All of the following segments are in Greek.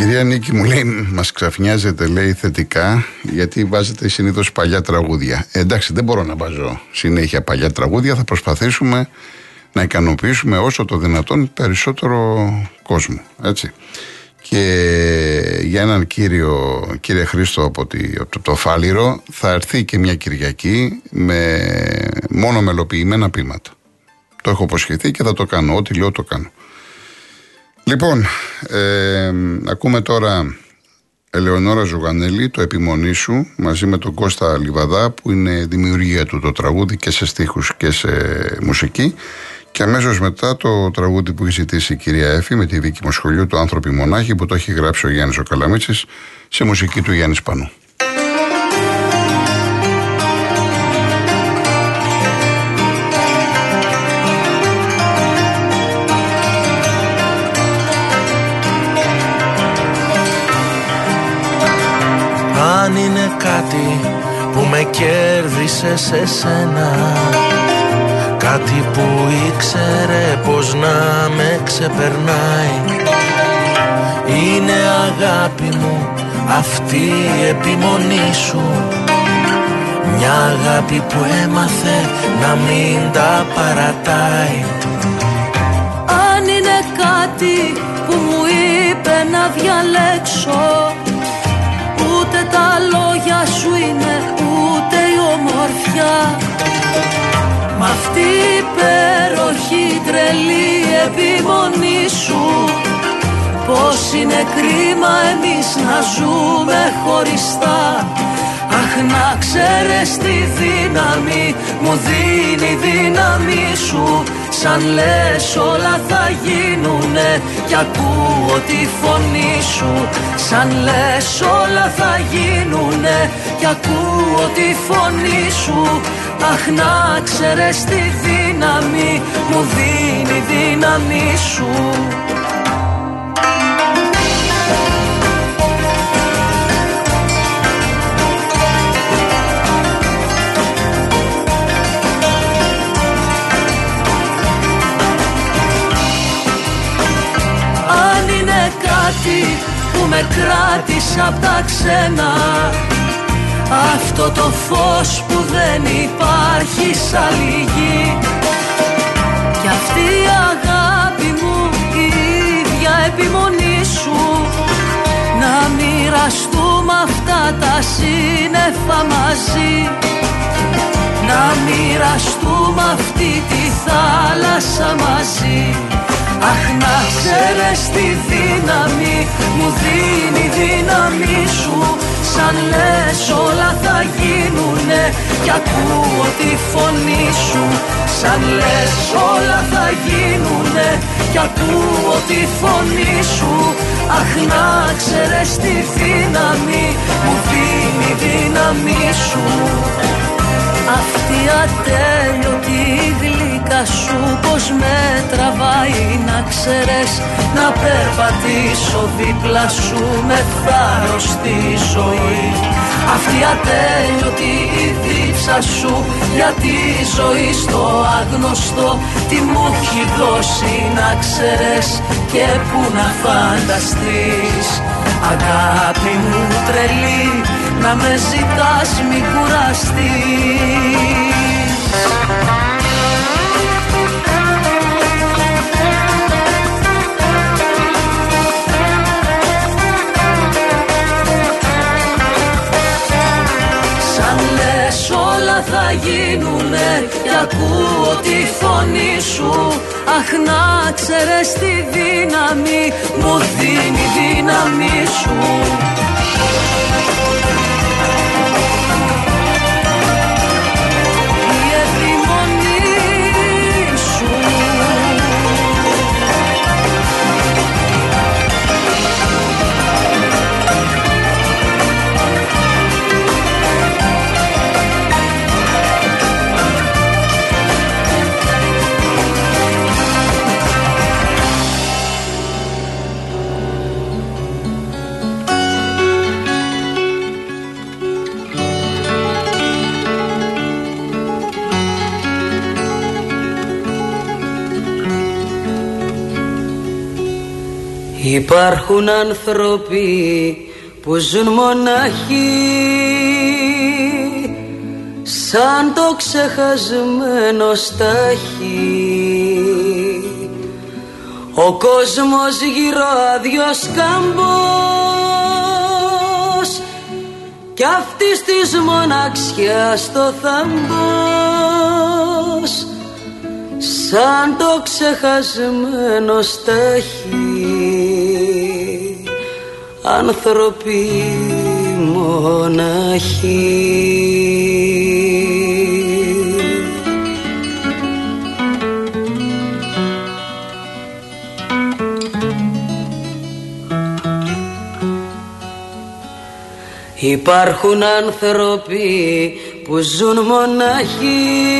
Κυρία Νίκη μου λέει, μας ξαφνιάζεται, λέει θετικά, γιατί βάζετε συνήθως παλιά τραγούδια. Ε, εντάξει, δεν μπορώ να βάζω συνέχεια παλιά τραγούδια. Θα προσπαθήσουμε να ικανοποιήσουμε όσο το δυνατόν περισσότερο κόσμο. Έτσι. Και για έναν κύριο, κύριε Χρήστο από, το, το Φάληρο θα έρθει και μια Κυριακή με μόνο μελοποιημένα πείματα. Το έχω υποσχεθεί και θα το κάνω. Ό,τι λέω το κάνω. Λοιπόν, ε, ακούμε τώρα Ελεονόρα Ζουγανέλη, το επιμονή σου, μαζί με τον Κώστα Λιβαδά, που είναι δημιουργία του το τραγούδι και σε στίχους και σε μουσική. Και αμέσως μετά το τραγούδι που έχει ζητήσει η κυρία Έφη με τη δίκη μου σχολείου του Άνθρωποι Μονάχη που το έχει γράψει ο Γιάννης ο Καλαμίτσης σε μουσική του Γιάννης Σπανού. Κάτι που με κέρδισε σε σένα. Κάτι που ήξερε πως να με ξεπερνάει. Είναι αγάπη μου αυτή η επιμονή σου. Μια αγάπη που έμαθε να μην τα παρατάει. Αν είναι κάτι που μου είπε να διαλέξω Ούτε τα λόγια σου είναι ούτε η ομορφιά. Μ' αυτή η υπέροχη τρελή επιμονή σου Πως είναι κρίμα εμείς να ζούμε χωριστά. Αχ να ξέρεις τη δύναμη μου δίνει δύναμη σου Σαν λες όλα θα γίνουνε κι ακούω τη φωνή σου. Σαν λες όλα θα γίνουνε κι ακούω τη φωνή σου. Αχ να ξέρεις τη δύναμη μου δίνει δύναμη σου κάτι που με κράτησε απ' τα ξένα. Αυτό το φως που δεν υπάρχει σ' άλλη γη Κι αυτή η αγάπη μου η ίδια επιμονή σου. Να μοιραστούμε αυτά τα σύννεφα μαζί. Να μοιραστούμε αυτή τη θάλασσα μαζί Αχ να ξέρεις τη δύναμη μου δίνει δύναμη σου. Σαν λες όλα θα γίνουνε κι ακούω τη φωνή σου. Σαν λες όλα θα γίνουνε κι ακούω τη φωνή σου. Αχ να ξέρεις τη δύναμη μου δίνει δύναμη σου αυτή ατέλειωτη γλυκά σου πως με τραβάει να ξέρεις Να περπατήσω δίπλα σου με θάρρος στη ζωή. Αυτή ατέλειωτη η δίψα σου για τη ζωή στο άγνωστο Τι μου έχει δώσει να ξέρεις και που να φανταστείς. Αγάπη μου τρελή να με ζητάς μη κουραστείς. Σαν λες όλα θα γίνουνε και ακούω τη φωνή σου. Αχ να ξέρεις τη δύναμη μου δίνει δύναμη σου Υπάρχουν άνθρωποι που ζουν μοναχοί σαν το ξεχασμένο στάχι. Ο κόσμος γύρω αδειός κάμπος κι αυτής της μοναξιάς το θαμπός σαν το ξεχασμένο στάχι άνθρωποι μοναχοί. Υπάρχουν άνθρωποι που ζουν μοναχοί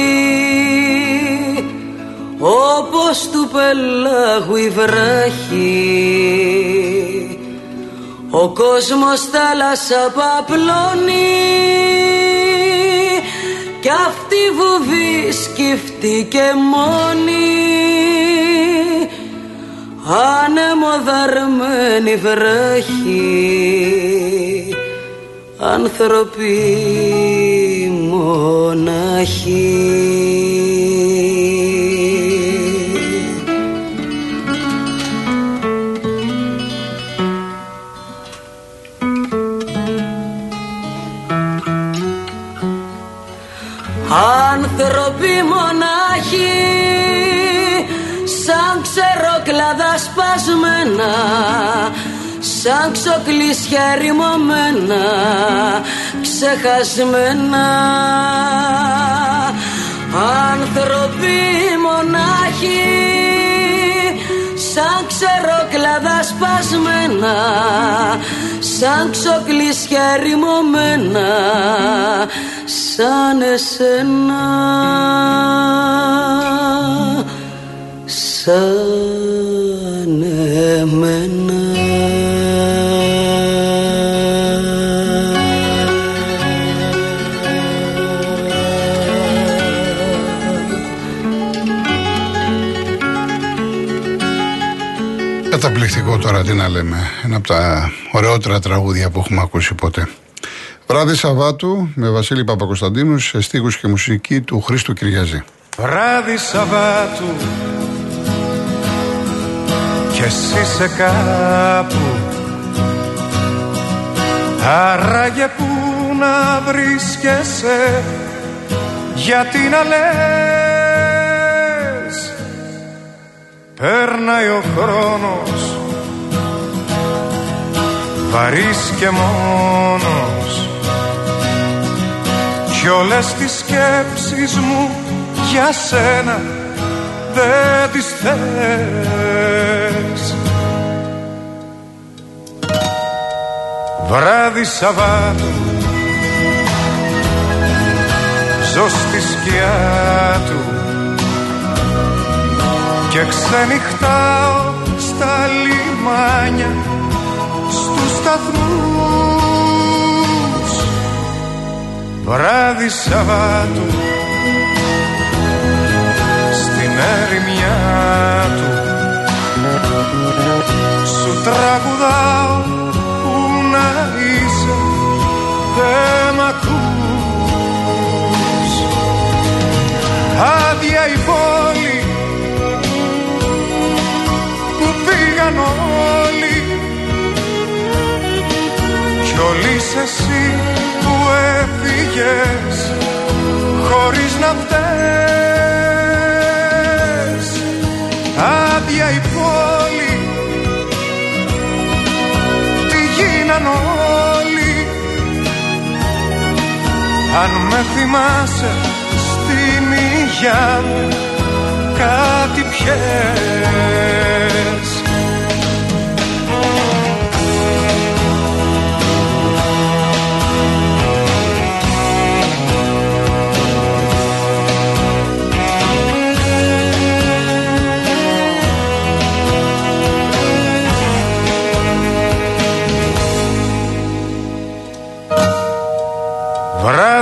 όπως του πελάγου η βράχη ο κόσμος θάλασσα παπλώνει κι αυτή βουβή σκεφτεί μόνη. Ανεμοδαρμένη βράχη άνθρωποι μοναχοί Άνθρωποι μονάχοι σαν ξεροκλάδα σπασμένα σαν ξοκλήσια ρημωμένα ξεχασμένα. Άνθρωποι μονάχοι σαν ξεροκλάδα σπασμένα σαν ξοκλήσια ρημωμένα σαν εσένα σαν εμένα. Καταπληκτικό τώρα τι να λέμε. Ένα από τα ωραιότερα τραγούδια που έχουμε ακούσει ποτέ Βράδυ Σαββάτου με Βασίλη Παπακοσταντίνου σε στίχους και μουσική του Χρήστου Κυριαζή. Βράδυ Σαββάτου και εσύ σε κάπου Άραγε που να βρίσκεσαι γιατί να λες; Πέρναει ο χρόνος βαρύς και μόνος κι όλες τις σκέψεις μου για σένα δεν τις θες. Βράδυ Σαββάτου Ζω στη σκιά του Και ξενυχτάω στα λιμάνια Στους σταθμούς βράδυ Σαββάτου στην ερημιά του σου τραγουδάω που να είσαι δεν μ' ακούς. Άδεια η πόλη που πήγαν όλοι κι όλοι εσύ που έφυγες χωρίς να φταίς άδεια η πόλη. Τι γίναν όλοι. Αν με θυμάσαι στην υγειά μου κάτι πιες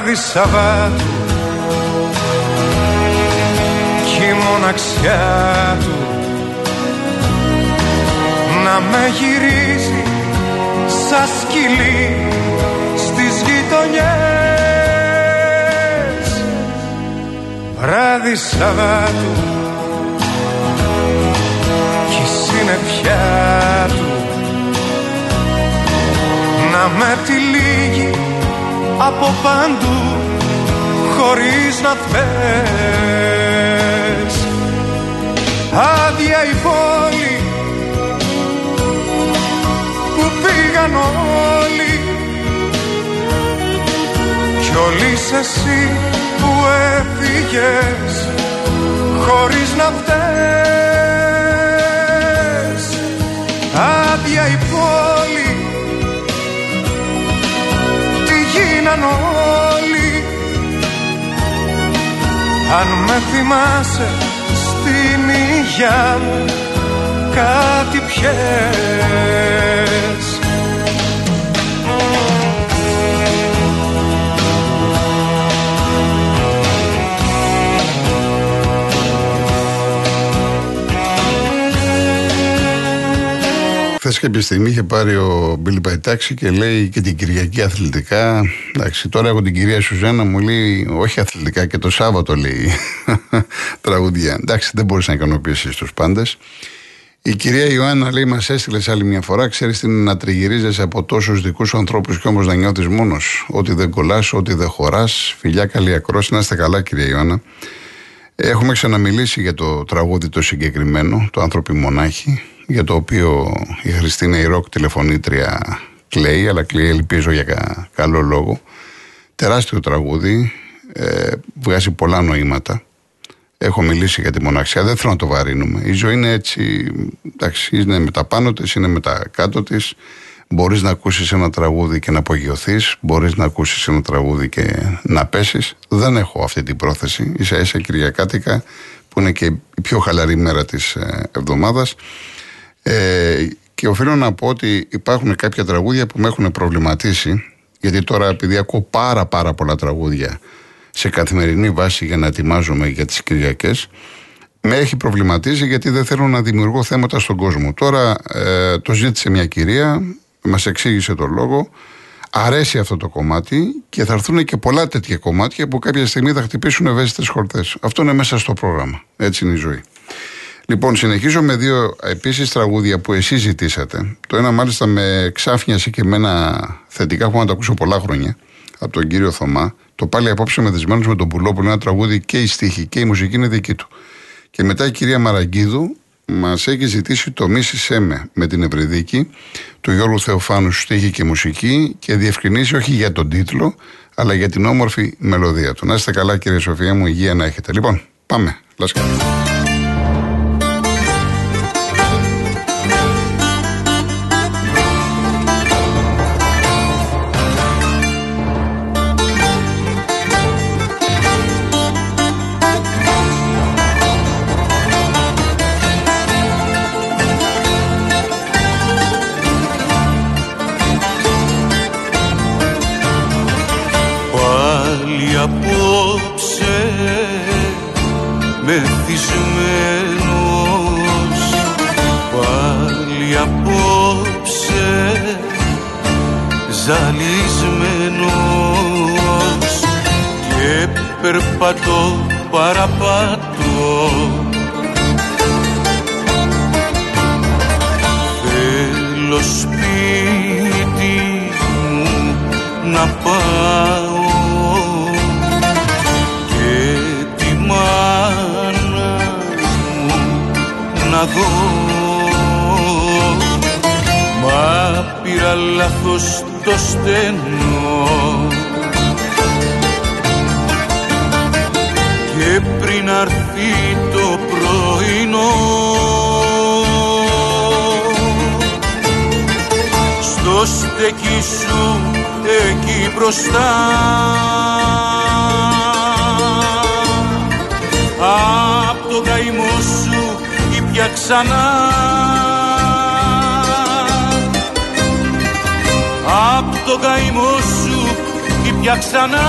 βράδυ Σαββάτου. Κι η μοναξιά του. Να να με γυρίζει σαν σκυλί στις γειτονιές. Βράδυ Σαββάτου. Κι η συννεφιά του. Να με τυλίγει από παντού χωρίς να θες. Άδεια η πόλη που πήγαν όλοι. Κι όλοι εσύ που έφυγες χωρίς να φταίς γίναν όλοι. Αν με θυμάσαι στην υγειά μου κάτι πιες Χθες κάποια στιγμή είχε πάρει ο Μπίλι Παϊτάξη και λέει και την Κυριακή αθλητικά. Εντάξει, τώρα έχω την κυρία Σουζένα μου λέει όχι αθλητικά και το Σάββατο λέει τραγουδιά. Εντάξει, δεν μπορείς να ικανοποιήσεις τους πάντες. Η κυρία Ιωάννα λέει: Μας έστειλες άλλη μια φορά. Ξέρεις τι είναι να τριγυρίζεσαι από τόσους δικούς ανθρώπους και όμως να νιώθεις μόνος. Ότι δεν κολλάς, ότι δεν χωράς. Φιλιά, καλή ακρόση. Να είστε καλά, κυρία Ιωάννα. Έχουμε ξαναμιλήσει για το τραγούδι το συγκεκριμένο, το άνθρωποι μονάχοι για το οποίο η Χριστίνα Ιρόκ τηλεφωνήτρια κλαίει, αλλά κλαίει ελπίζω για κα, καλό λόγο. Τεράστιο τραγούδι, ε, βγάζει πολλά νοήματα. Έχω μιλήσει για τη μοναξιά, δεν θέλω να το βαρύνουμε. Η ζωή είναι έτσι, εντάξει, είναι με τα πάνω της, είναι με τα κάτω της. Μπορείς να ακούσεις ένα τραγούδι και να απογειωθείς, μπορείς να ακούσεις ένα τραγούδι και να πέσεις. Δεν έχω αυτή την πρόθεση, ίσα ίσα Κυριακάτικα, που είναι και η πιο χαλαρή μέρα της ε, εβδομάδας. Ε, και οφείλω να πω ότι υπάρχουν κάποια τραγούδια που με έχουν προβληματίσει, γιατί τώρα επειδή ακούω πάρα πάρα πολλά τραγούδια σε καθημερινή βάση για να ετοιμάζομαι για τις Κυριακές, με έχει προβληματίσει γιατί δεν θέλω να δημιουργώ θέματα στον κόσμο. Τώρα ε, το ζήτησε μια κυρία, μας εξήγησε το λόγο, αρέσει αυτό το κομμάτι και θα έρθουν και πολλά τέτοια κομμάτια που κάποια στιγμή θα χτυπήσουν ευαίσθητες χορτές. Αυτό είναι μέσα στο πρόγραμμα. Έτσι είναι η ζωή. Λοιπόν, συνεχίζω με δύο επίσης τραγούδια που εσείς ζητήσατε. Το ένα μάλιστα με ξάφνιασε και εμένα θετικά, έχω να το ακούσω πολλά χρόνια από τον κύριο Θωμά. Το πάλι απόψε με δεσμένο με τον Πουλόπουλο, ένα τραγούδι και η στίχη και η μουσική είναι δική του. Και μετά η κυρία Μαραγκίδου μας έχει ζητήσει το Μίση με με την Ευρυδίκη του Γιώργου Θεοφάνου στίχη και μουσική και διευκρινίσει όχι για τον τίτλο, αλλά για την όμορφη μελωδία του. Να είστε καλά, κύριε Σοφία μου, υγεία να έχετε. Λοιπόν, πάμε. βυθισμένος πάλι απόψε ζαλισμένος. Και περπατώ παραπατώ Μα πήρα λάθος το στενό. Και πριν αρθεί το πρωινό στο στέκι σου εκεί μπροστά απ' το καημό σου ήπια ξανά. Απ' το καημό σου ήπια ξανά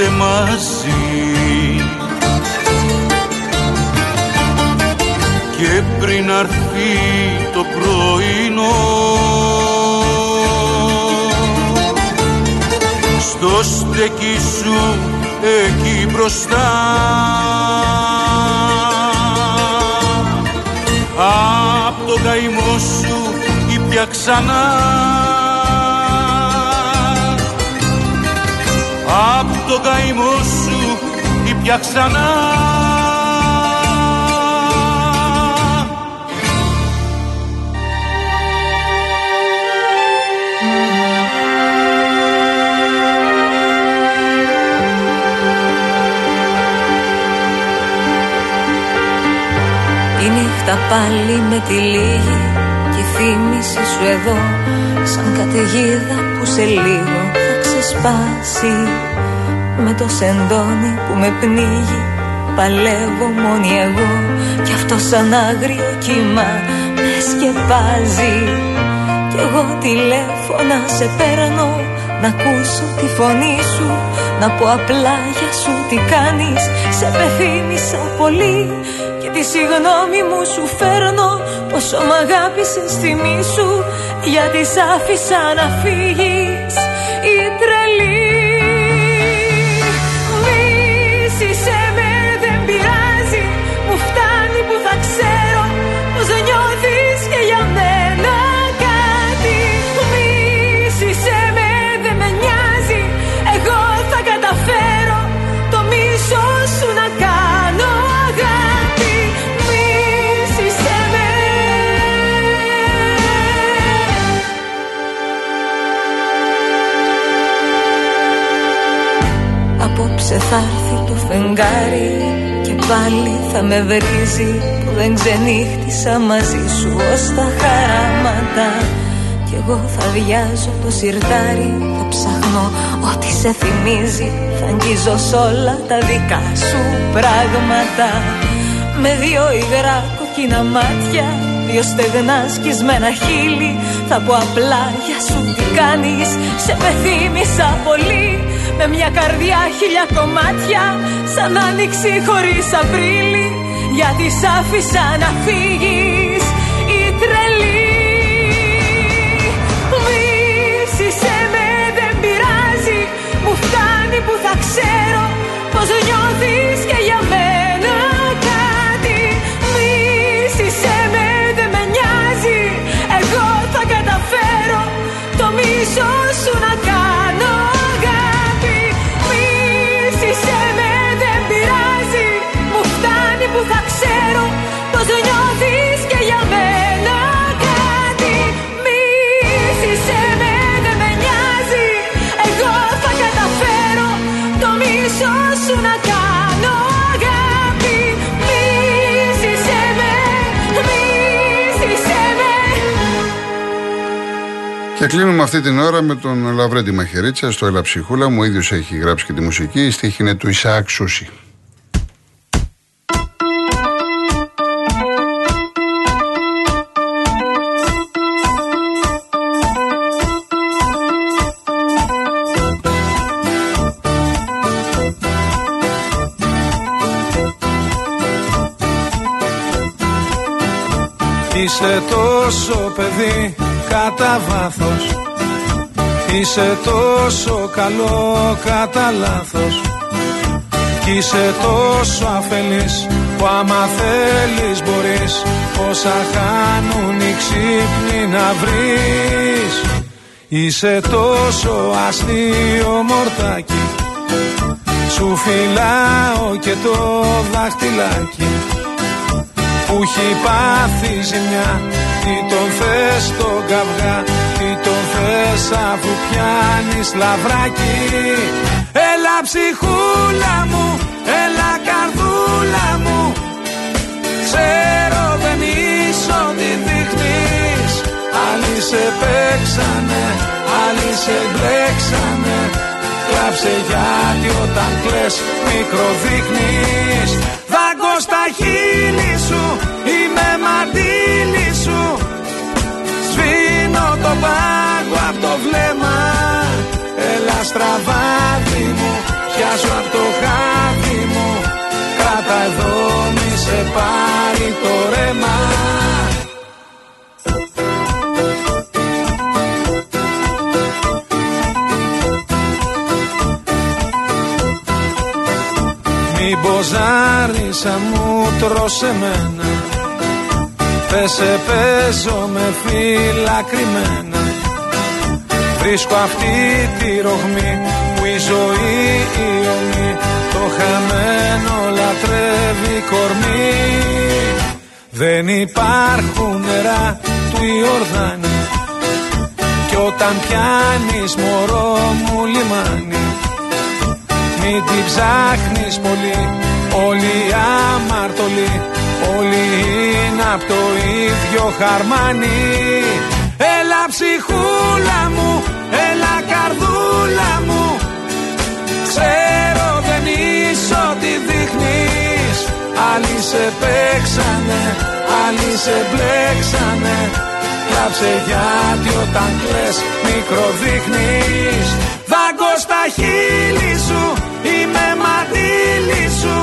είμαστε μαζί. Και πριν αρθεί το πρωινό στο στέκι σου εκεί μπροστά απ' το καημό σου ήπια ξανά απ' το καημό σου ήπια ξανά. Νύχτα πάλι με τη λίγη και η θύμηση σου εδώ σαν καταιγίδα που σε λίγο θα ξεσπάσει με το σεντόνι που με πνίγει παλεύω μόνη εγώ. Κι αυτό σαν άγριο κύμα με σκεπάζει. Κι εγώ τηλέφωνα σε παίρνω να ακούσω τη φωνή σου. Να πω απλά για σου τι κάνεις; Σε πεθύμησα πολύ. Τη συγγνώμη μου σου φέρνω Πόσο μ' αγάπησες μη σου. Γιατί σ' άφησα να φύγεις Η τρελή Απόψε θα έρθει το φεγγάρι και πάλι θα με βρίζει που δεν ξενύχτησα μαζί σου ως τα χαράματα. Κι εγώ θα βιάζω το σιρτάρι θα ψάχνω ό,τι σε θυμίζει. Θα αγγίζω σ' όλα τα δικά σου πράγματα. Με δύο υγρά κοκκίνα μάτια Δύο στεγνάς σκισμένα χείλη. Θα πω απλά για σου τι κάνεις; Σε πεθύμησα πολύ. Με μια καρδιά χίλια κομμάτια Σαν άνοιξη χωρίς Απρίλη. Γιατί σ' άφησα να φύγεις Και κλείνουμε αυτή την ώρα με τον Λαβρέντι Μαχαιρίτσα στο Έλα Ψυχούλα μου. Ο ίδιος έχει γράψει και τη μουσική. Η στίχη είναι του Ισαάκ Σούση. Είσαι τόσο παιδί κατά βάθος. Είσαι τόσο καλό κατά λάθος. Κι είσαι τόσο αφελής που άμα θέλεις μπορείς. Όσα χάνουν οι ξύπνοι να βρεις. Είσαι τόσο αστείο μορτάκι. Σου φυλάω και το δάχτυλάκι. Που έχει πάθει ζημιά τι τον θες τον καβγά; Τι τον θες αφού πιάνεις λαβράκι. Έλα ψυχούλα μου Έλα καρδούλα μου. Ξέρω δεν είσαι ό,τι δείχνεις. Άλλοι σε παίξανε Άλλοι σε μπλέξανε. Κλάψε γιατί όταν κλαις μικροδείχνεις. Δαγκώ ταχύ. Πιάσω από το χάδι μου. Κράτα εδώ μη σε πάρει το ρέμα. Ποζάρισα μου τρως εμένα. Πες σε παίζω με φύλλα κρυμμένα Βρίσκω αυτή τη ρογμή που η ζωή η ομή Το χαμένο λατρεύει κορμί Δεν υπάρχουν νερά του Ιορδάνη. Κι όταν πιάνεις μωρό μου λιμάνι μην την ψάχνεις πολύ. Όλοι αμαρτωλοί Όλοι είναι από το ίδιο χαρμάνι. Έλα ψυχούλα μου Έλα καρδούλα μου Ξέρω δεν είσαι ό,τι δείχνεις. Άλλοι σε παίξανε Άλλοι σε μπλέξανε. Κλάψε γιατί όταν κλαις μικροδείχνεις. Δάγκως στα χείλη σου Είμαι μαντήλι σου.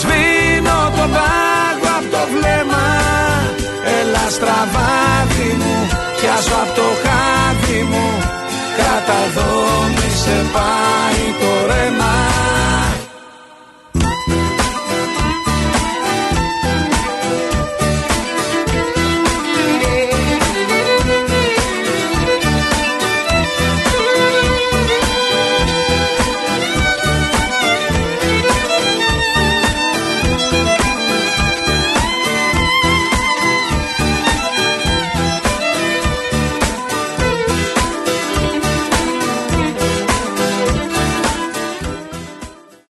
Σβήνω το πάγο από το βλέμμα. Έλα στραβάδι μου Πιάσω από το χάδι δω μη σε πάει το ρεμά.